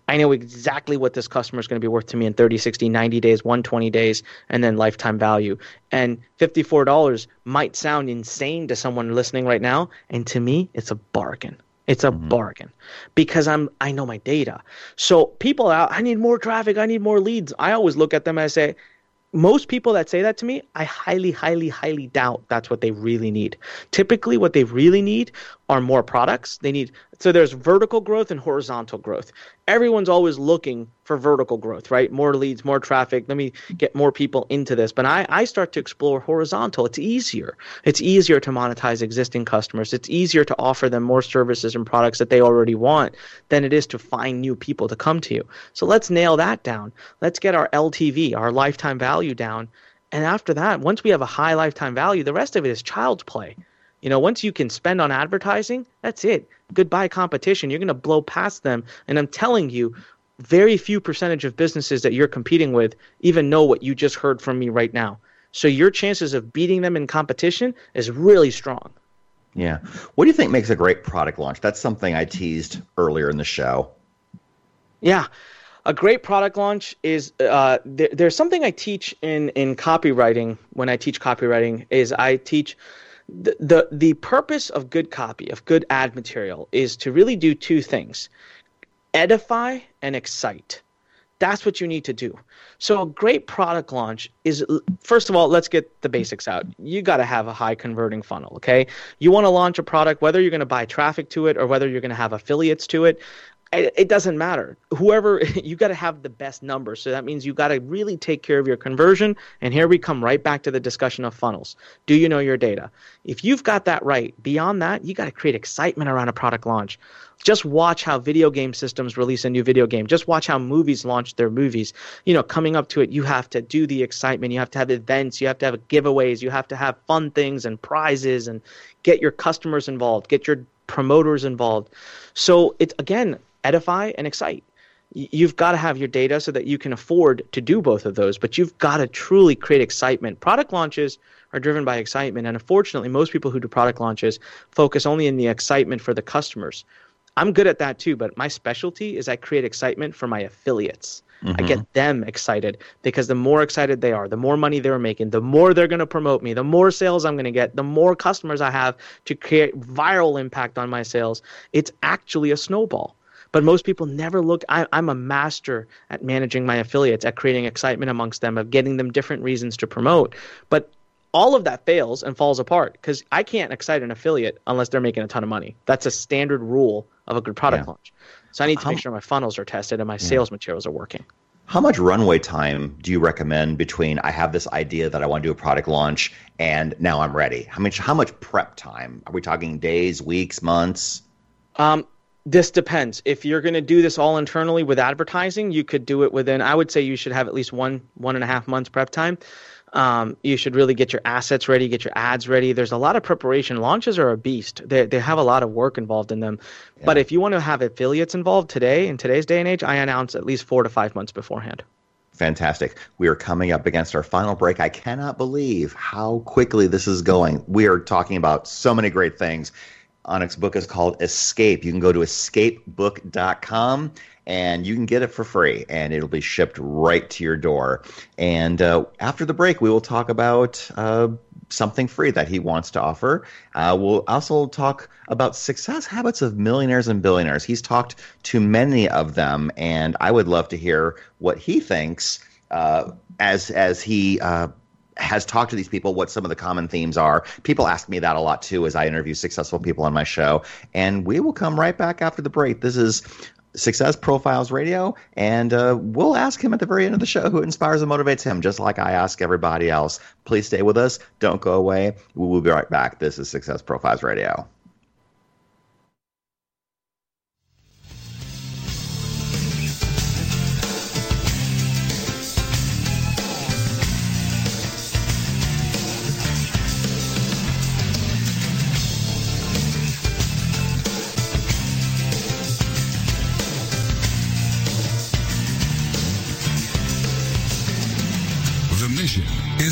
I know exactly what this customer is going to be worth to me in 30, 60, 90 days, 120 days, and then lifetime value. And $54 might sound insane to someone listening right now, and to me, it's a bargain. It's a mm-hmm. bargain because I'm I know my data. So people out, I need more traffic, I need more leads. I always look at them and I say, most people that say that to me, I highly, highly, highly doubt that's what they really need. Typically, what they really need are more products. They need so there's vertical growth and horizontal growth. Everyone's always looking for vertical growth, right? More leads, more traffic. Let me get more people into this. But I, I start to explore horizontal. It's easier. It's easier to monetize existing customers. It's easier to offer them more services and products that they already want than it is to find new people to come to you. So let's nail that down. Let's get our LTV, our lifetime value down. And after that, once we have a high lifetime value, the rest of it is child's play. You know, once you can spend on advertising, that's it. Goodbye competition. You're going to blow past them. And I'm telling you, very few percentage of businesses that you're competing with even know what you just heard from me right now. So your chances of beating them in competition is really strong. Yeah. What do you think makes a great product launch? That's something I teased earlier in the show. Yeah. A great product launch is uh, there, there's something I teach in, in copywriting when I teach copywriting is I teach the, the the purpose of good copy of good ad material is to really do two things. Edify and excite. That's what you need to do. So a great product launch is first of all let's get the basics out. You got to have a high converting funnel okay? You want to launch a product whether you're going to buy traffic to it or whether you're going to have affiliates to it it doesn't matter. Whoever [laughs] you got to have the best numbers. So that means you got to really take care of your conversion. And here we come right back to the discussion of funnels. Do you know your data? If you've got that right, beyond that, you got to create excitement around a product launch. Just watch how video game systems release a new video game. Just watch how movies launch their movies. You know, coming up to it, you have to do the excitement. You have to have events. You have to have giveaways. You have to have fun things and prizes and get your customers involved, get your promoters involved. So it's again, edify and excite. You've got to have your data so that you can afford to do both of those, but you've got to truly create excitement. Product launches are driven by excitement, and unfortunately, most people who do product launches focus only in the excitement for the customers. I'm good at that too, but my specialty is I create excitement for my affiliates. Mm-hmm. I get them excited because the more excited they are, the more money they're making, the more they're going to promote me, the more sales I'm going to get, the more customers I have to create viral impact on my sales. It's actually a snowball. But most people never look. I, I'm a master at managing my affiliates, at creating excitement amongst them, of getting them different reasons to promote. But all of that fails and falls apart because I can't excite an affiliate unless they're making a ton of money. That's a standard rule of a good product yeah. launch. So I need to make sure my funnels are tested and my yeah. sales materials are working. How much runway time do you recommend between I have this idea that I want to do a product launch and now I'm ready? How much how much prep time? Are we talking days, weeks, months? Um, this depends. If you're going to do this all internally with advertising, you could do it within. I would say you should have at least one one and a half months prep time. Um, you should really get your assets ready, get your ads ready. There's a lot of preparation. Launches are a beast. They they have a lot of work involved in them. Yeah. But if you want to have affiliates involved today in today's day and age, I announce at least four to five months beforehand. Fantastic. We are coming up against our final break. I cannot believe how quickly this is going. We are talking about so many great things. Anik's book is called Escape. You can go to escapebook.com and you can get it for free and it'll be shipped right to your door. And uh, after the break, we will talk about uh, something free that he wants to offer. Uh, we'll also talk about success habits of millionaires and billionaires. He's talked to many of them, and I would love to hear what he thinks uh, as as he uh, has talked to these people what some of the common themes are. People ask me that a lot too as I interview successful people on my show. And we will come right back after the break. This is Success Profiles Radio, and uh, we'll ask him at the very end of the show who inspires and motivates him, just like I ask everybody else. Please stay with us. Don't go away. We will be right back. This is Success Profiles Radio.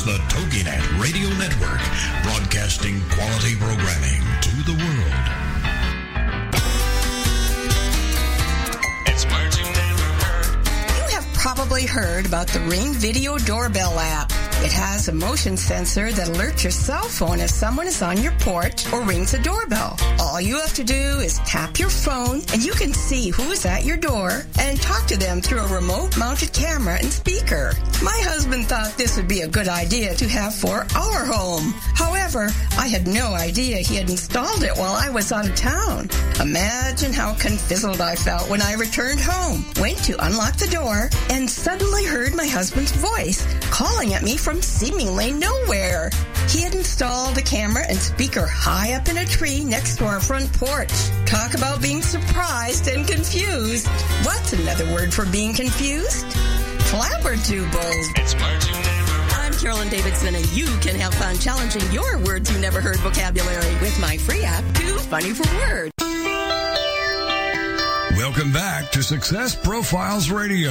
is the TogiNet Radio Network, broadcasting quality programming to the world. It's words you never heard. You have probably heard about the Ring Video Doorbell app. It has a motion sensor that alerts your cell phone if someone is on your porch or rings a doorbell. All you have to do is tap your phone and you can see who is at your door and talk to them through a remote mounted camera and speaker. My husband thought this would be a good idea to have for our home. However, I had no idea he had installed it while I was out of town. Imagine how confizzled I felt when I returned home, went to unlock the door, and suddenly heard my husband's voice calling at me from seemingly nowhere. He had installed a camera and speaker high up in a tree next to our front porch. Talk about being surprised and confused. What's another word for being confused? Flabbertubled. It's words you never I'm Carolyn Davidson, and you can have fun challenging your words you never heard vocabulary with my free app, Too Funny for Words. Welcome back to Success Profiles Radio.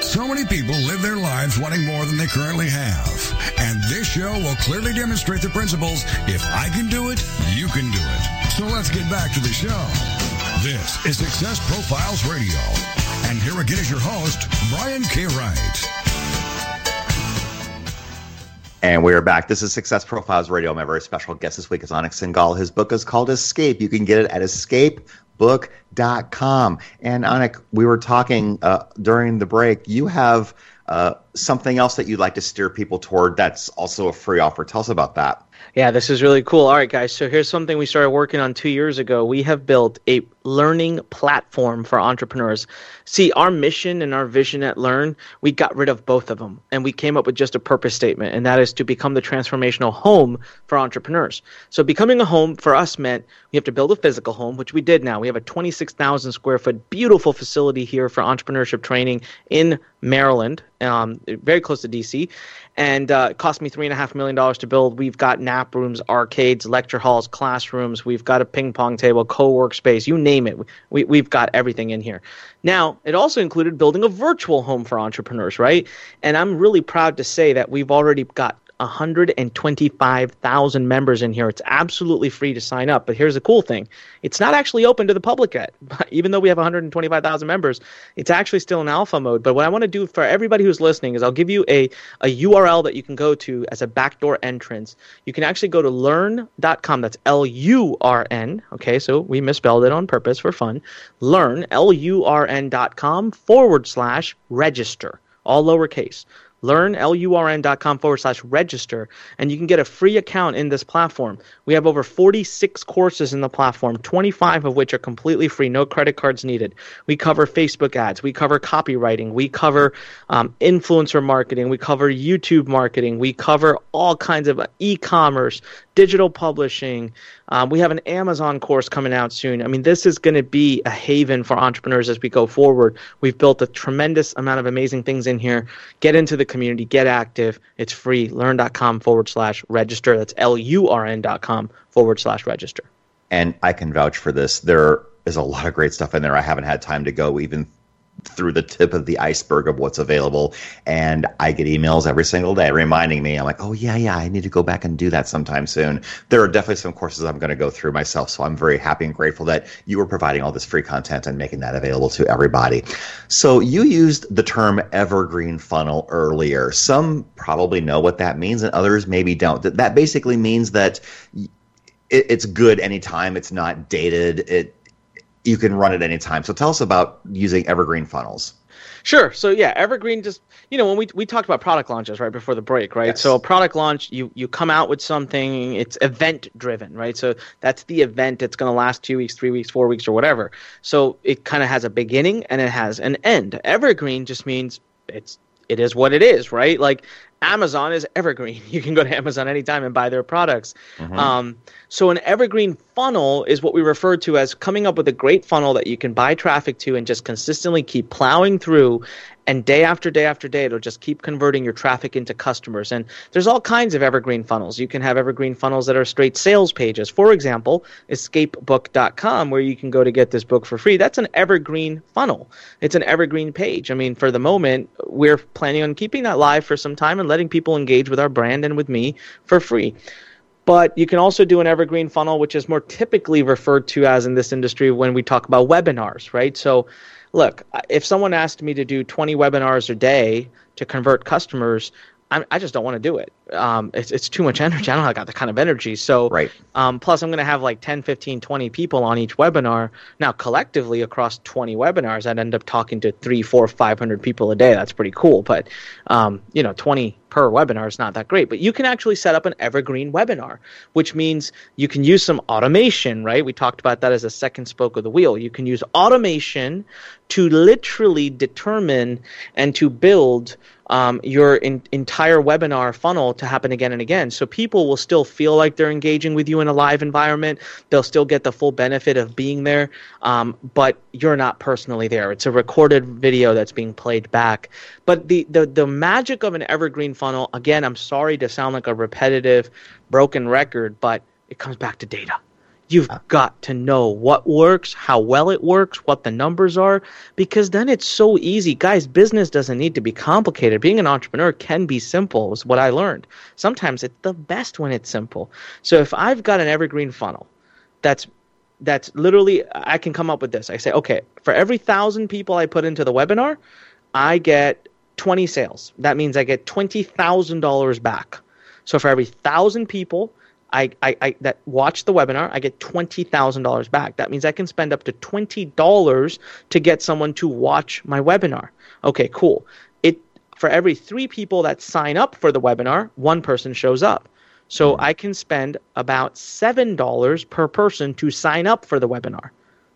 So many people live their lives wanting more than they currently have. And this show will clearly demonstrate the principles if I can do it, you can do it. So let's get back to the show. This is Success Profiles Radio. And here again is your host, Brian K. Wright. And we are back. This is Success Profiles Radio. My very special guest this week is Anik Singal. His book is called Escape. You can get it at escapebook.com. And Anik, we were talking uh, during the break. You have uh, something else that you'd like to steer people toward that's also a free offer. Tell us about that. Yeah, this is really cool. All right, guys. So here's something we started working on two years ago. We have built a learning platform for entrepreneurs. See, our mission and our vision at Lurn, we got rid of both of them and we came up with just a purpose statement, and that is to become the transformational home for entrepreneurs. So becoming a home for us meant we have to build a physical home, which we did now. We have a 26,000 square foot beautiful facility here for entrepreneurship training in Maryland, um, very close to DC and uh, it cost me three and a half million dollars to build. We've got nap rooms, arcades, lecture halls, classrooms. We've got a ping pong table, co-work space, you name it. We, we've got everything in here. Now, it also included building a virtual home for entrepreneurs, right? And I'm really proud to say that we've already got 125,000 members in here. It's absolutely free to sign up. But here's the cool thing it's not actually open to the public yet. [laughs] Even though we have 125,000 members, it's actually still in alpha mode. But what I want to do for everybody who's listening is I'll give you a, a URL that you can go to as a backdoor entrance. You can actually go to lurn.com. That's L U R N. Okay, so we misspelled it on purpose for fun. Lurn, L U R N.com forward slash register, all lowercase lurn, L-U-R-N.com forward slash register, and you can get a free account in this platform. We have over 46 courses in the platform, 25 of which are completely free, no credit cards needed. We cover Facebook ads, we cover copywriting, we cover um, influencer marketing, we cover YouTube marketing, we cover all kinds of e-commerce, digital publishing. Um, we have an Amazon course coming out soon. I mean, this is going to be a haven for entrepreneurs as we go forward. We've built a tremendous amount of amazing things in here. Get into the community, get active. It's free. Lurn.com forward slash register. That's L U R N.com forward slash register. And I can vouch for this. There is a lot of great stuff in there. I haven't had time to go even through the tip of the iceberg of what's available. And I get emails every single day reminding me, I'm like, oh, yeah, yeah, I need to go back and do that sometime soon. There are definitely some courses I'm going to go through myself. So I'm very happy and grateful that you are providing all this free content and making that available to everybody. So you used the term evergreen funnel earlier. Some probably know what that means, and others maybe don't. That basically means that it's good anytime, it's not dated. It you can run at any time. So tell us about using evergreen funnels. Sure. So yeah, evergreen just you know when we we talked about product launches right before the break, right? Yes. So a product launch, you you come out with something, it's event driven, right? So that's the event. It's going to last two weeks, three weeks, four weeks, or whatever. So it kind of has a beginning and it has an end. Evergreen just means it's it is what it is, right? Like Amazon is evergreen. [laughs] You can go to Amazon anytime and buy their products. Mm-hmm. Um, so, an evergreen funnel is what we refer to as coming up with a great funnel that you can buy traffic to and just consistently keep plowing through. And day after day after day, it'll just keep converting your traffic into customers. And there's all kinds of evergreen funnels. You can have evergreen funnels that are straight sales pages. For example, escapebook.com, where you can go to get this book for free. That's an evergreen funnel. It's an evergreen page. I mean, for the moment, we're planning on keeping that live for some time and letting people engage with our brand and with me for free. But you can also do an evergreen funnel, which is more typically referred to as in this industry when we talk about webinars, right? So, look, if someone asked me to do 20 webinars a day to convert customers, I, I just don't want to do it. Um, it's, it's too much energy. I don't have got the kind of energy. So, Right. um, plus, I'm going to have like 10, 15, 20 people on each webinar. Now, collectively across 20 webinars, I'd end up talking to three, four, 500 people a day. That's pretty cool. But, um, you know, 20 per webinar is not that great. But you can actually set up an evergreen webinar, which means you can use some automation, right? We talked about that as a second spoke of the wheel. You can use automation to literally determine and to build um, your in, entire webinar funnel to happen again and again. So people will still feel like they're engaging with you in a live environment. They'll still get the full benefit of being there, um, but you're not personally there. It's a recorded video that's being played back. But the, the, the magic of an evergreen funnel, again, I'm sorry to sound like a repetitive, broken record, but it comes back to data. You've uh, got to know what works, how well it works, what the numbers are, because then it's so easy. Guys, business doesn't need to be complicated. Being an entrepreneur can be simple, is what I learned. Sometimes it's the best when it's simple. So if I've got an evergreen funnel that's that's literally I can come up with this. I say, okay, for every thousand people I put into the webinar, I get 20 sales. That means I get $20,000 back. So for every thousand people I, I, I that watch the webinar, I get twenty thousand dollars back. That means I can spend up to twenty dollars to get someone to watch my webinar. Okay, cool. It for every three people that sign up for the webinar, one person shows up. So hmm. I can spend about seven dollars per person to sign up for the webinar.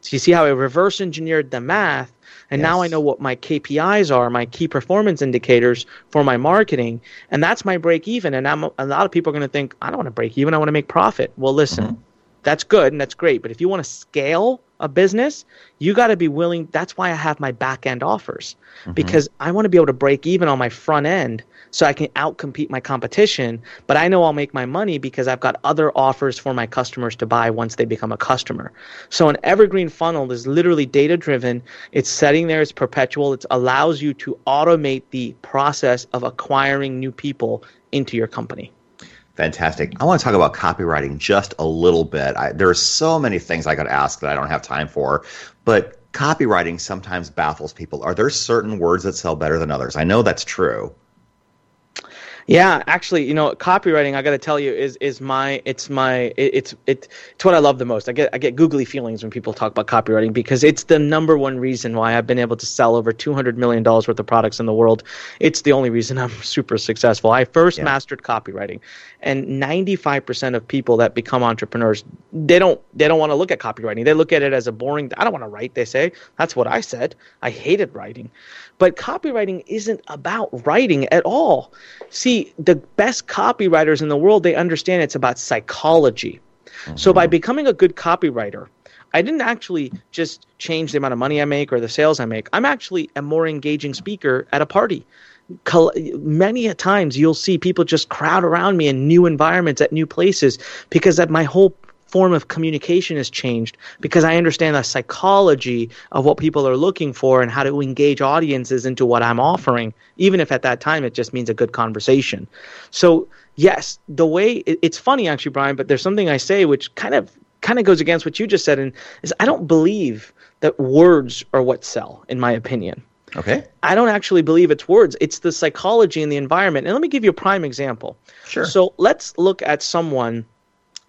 So you see how I reverse engineered the math, and now I know what my KPIs are, my key performance indicators for my marketing, and that's my break even. And I'm, a lot of people are going to think, I don't want to break even, I want to make profit. Well, listen, mm-hmm. that's good and that's great, but if you want to scale a business, you got to be willing. That's why I have my back end offers mm-hmm. because I want to be able to break even on my front end so I can outcompete my competition. But I know I'll make my money because I've got other offers for my customers to buy once they become a customer. So an evergreen funnel is literally data driven. It's setting there, it's perpetual. It allows you to automate the process of acquiring new people into your company. Fantastic. I want to talk about copywriting just a little bit. I, there are so many things I could ask that I don't have time for, but copywriting sometimes baffles people. Are there certain words that sell better than others? I know that's true. Yeah, actually, you know, copywriting. I got to tell you, is is my it's my it, it's it, it's what I love the most. I get I get googly feelings when people talk about copywriting because it's the number one reason why I've been able to sell over two hundred million dollars worth of products in the world. It's the only reason I'm [laughs] super successful. I first Yeah. mastered copywriting, and ninety five percent of people that become entrepreneurs they don't they don't want to look at copywriting. They look at it as a boring. I don't want to write. They say that's what I said. I hated writing. But copywriting isn't about writing at all. See, the best copywriters in the world, they understand it's about psychology. So by mm-hmm. becoming a good copywriter, I didn't actually just change the amount of money I make or the sales I make. I'm actually a more engaging speaker at a party. Many a times you'll see people just crowd around me in new environments at new places because that my whole form of communication has changed because I understand the psychology of what people are looking for and how to engage audiences into what I'm offering, even if at that time it just means a good conversation. So, yes, the way it, it's funny actually, Brian, but there's something I say which kind of kind of goes against what you just said, and is I don't believe that words are what sell, in my opinion. Okay. I don't actually believe it's words. It's the psychology and the environment. And let me give you a prime example. Sure. So let's look at someone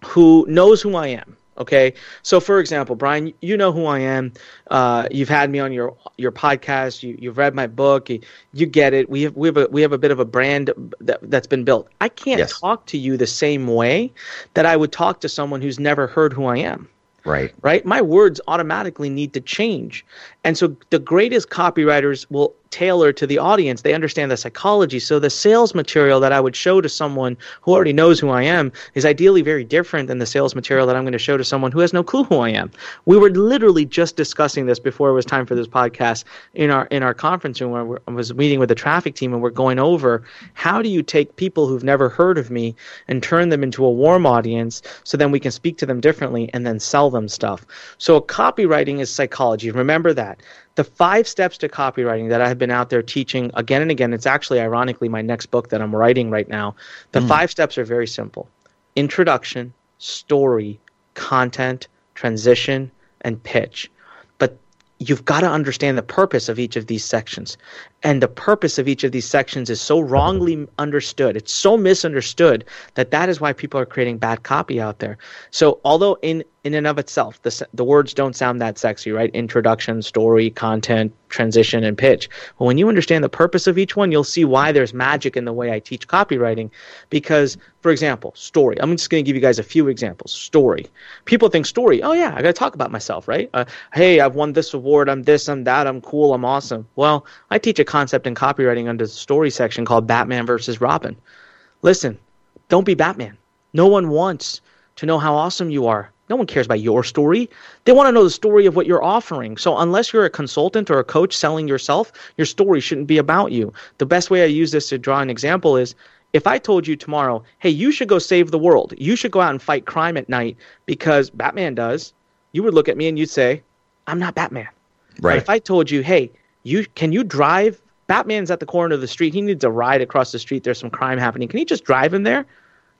who knows who I am. Okay. So for example, Brian, you know who I am. Uh, you've had me on your your podcast. You you've read my book. You, you get it. We have we have a we have a bit of a brand that, that's been built. I can't Yes. talk to you the same way that I would talk to someone who's never heard who I am Right. right? My words automatically need to change. And so the greatest copywriters will tailor to the audience. They understand the psychology. So the sales material that I would show to someone who already knows who I am is ideally very different than the sales material that I'm going to show to someone who has no clue who I am. We were literally just discussing this before it was time for this podcast in our in our conference room where I was meeting with the traffic team and we're going over how do you take people who've never heard of me and turn them into a warm audience so then we can speak to them differently and then sell them stuff. So copywriting is psychology. Remember that. The five steps to copywriting that I have been out there teaching again and again, it's actually ironically my next book that I'm writing right now. The hmm. five steps are very simple. Introduction, story, content, transition, and pitch. But you've got to understand the purpose of each of these sections. And the purpose of each of these sections is so wrongly understood. It's so misunderstood that that is why people are creating bad copy out there. So, although in in and of itself, the the words don't sound that sexy, right? Introduction, story, content, transition, and pitch. But when you understand the purpose of each one, you'll see why there's magic in the way I teach copywriting. Because, for example, story. I'm just going to give you guys a few examples. Story. People think story. Oh yeah, I got to talk about myself, right? Uh, hey, I've won this award. I'm this. I'm that. I'm cool. I'm awesome. Well, I teach a concept in copywriting under the story section called Batman versus Robin. Listen, don't be Batman. No one wants to know how awesome you are. No one cares about your story. They want to know the story of what you're offering. So, unless you're a consultant or a coach selling yourself, your story shouldn't be about you. The best way I use this to draw an example is if I told you tomorrow, hey, you should go save the world, you should go out and fight crime at night because Batman does, you would look at me and you'd say, I'm not Batman. Right. But if I told you, hey, you can you drive? Batman's at the corner of the street. He needs a ride across the street. There's some crime happening. Can you just drive him there?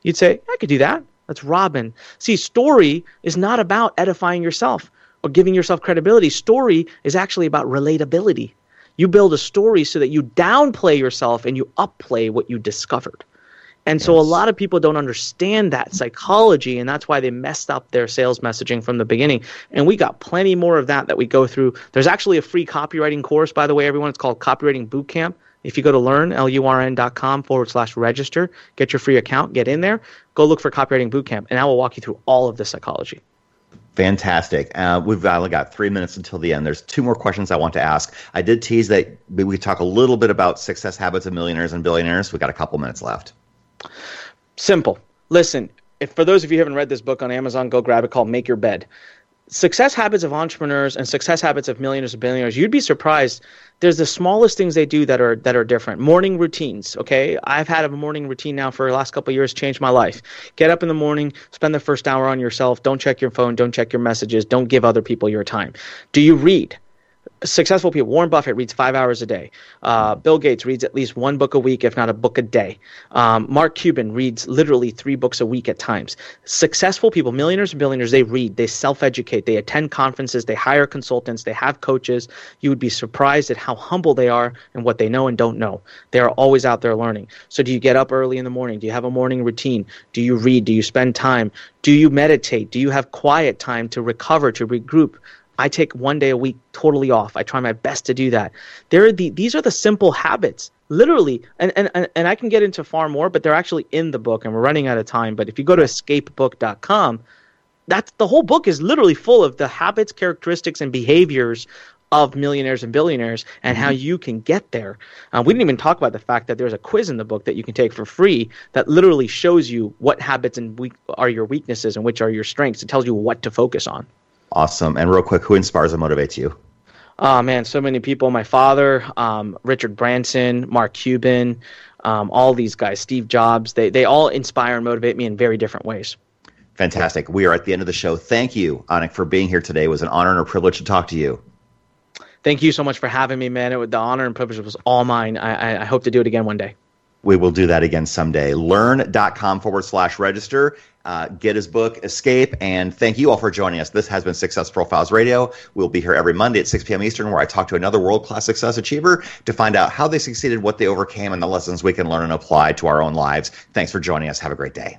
You'd say, I could do that. That's Robin. See, story is not about edifying yourself or giving yourself credibility. Story is actually about relatability. You build a story so that you downplay yourself and you upplay what you discovered. And so a lot of people don't understand that psychology, and that's why they messed up their sales messaging from the beginning. And we got plenty more of that that we go through. There's actually a free copywriting course, by the way, everyone. It's called Copywriting Bootcamp. If you go to lurn, L-U-R-N.com forward slash register, get your free account, get in there, go look for Copywriting Bootcamp, and I will walk you through all of the psychology. Fantastic. Uh, we've only got three minutes until the end. There's two more questions I want to ask. I did tease that we could talk a little bit about success habits of millionaires and billionaires. We've got a couple minutes left. Simple. Listen, if for those of you who haven't read this book on Amazon, go grab it called Make Your Bed. Success habits of entrepreneurs and success habits of millionaires and billionaires. You'd be surprised. There's the smallest things they do that are that are different. Morning routines. Okay, I've had a morning routine now for the last couple years. Changed my life. Get up in the morning. Spend the first hour on yourself. Don't check your phone. Don't check your messages. Don't give other people your time. Do you read? Successful people. Warren Buffett reads five hours a day. Uh, Bill Gates reads at least one book a week, if not a book a day. Um, Mark Cuban reads literally three books a week at times. Successful people, millionaires and billionaires, they read, they self educate, they attend conferences, they hire consultants, they have coaches. You would be surprised at how humble they are and what they know and don't know. They are always out there learning. So, do you get up early in the morning? Do you have a morning routine? Do you read? Do you spend time? Do you meditate? Do you have quiet time to recover, to regroup? I take one day a week totally off. I try my best to do that. There are the these are the simple habits, literally, and, and and I can get into far more, but they're actually in the book, and we're running out of time. But if you go to escapebook.com, that's the whole book is literally full of the habits, characteristics, and behaviors of millionaires and billionaires and mm-hmm. how you can get there. Uh, we didn't even talk about the fact that there's a quiz in the book that you can take for free that literally shows you what habits and weak, are your weaknesses and which are your strengths. It tells you what to focus on. Awesome. And real quick, who inspires and motivates you? Oh man, so many people. My father, um, Richard Branson, Mark Cuban, um, all these guys, Steve Jobs. They they all inspire and motivate me in very different ways. Fantastic. We are at the end of the show. Thank you, Anik, for being here today. It was an honor and a privilege to talk to you. Thank you so much for having me, man. It, the honor and privilege was all mine. I, I hope to do it again one day. We will do that again someday. Lurn.com forward slash register. Uh, get his book, Escape. And thank you all for joining us. This has been Success Profiles Radio. We'll be here every Monday at 6 p.m. Eastern, where I talk to another world class success achiever to find out how they succeeded, what they overcame, and the lessons we can learn and apply to our own lives. Thanks for joining us. Have a great day.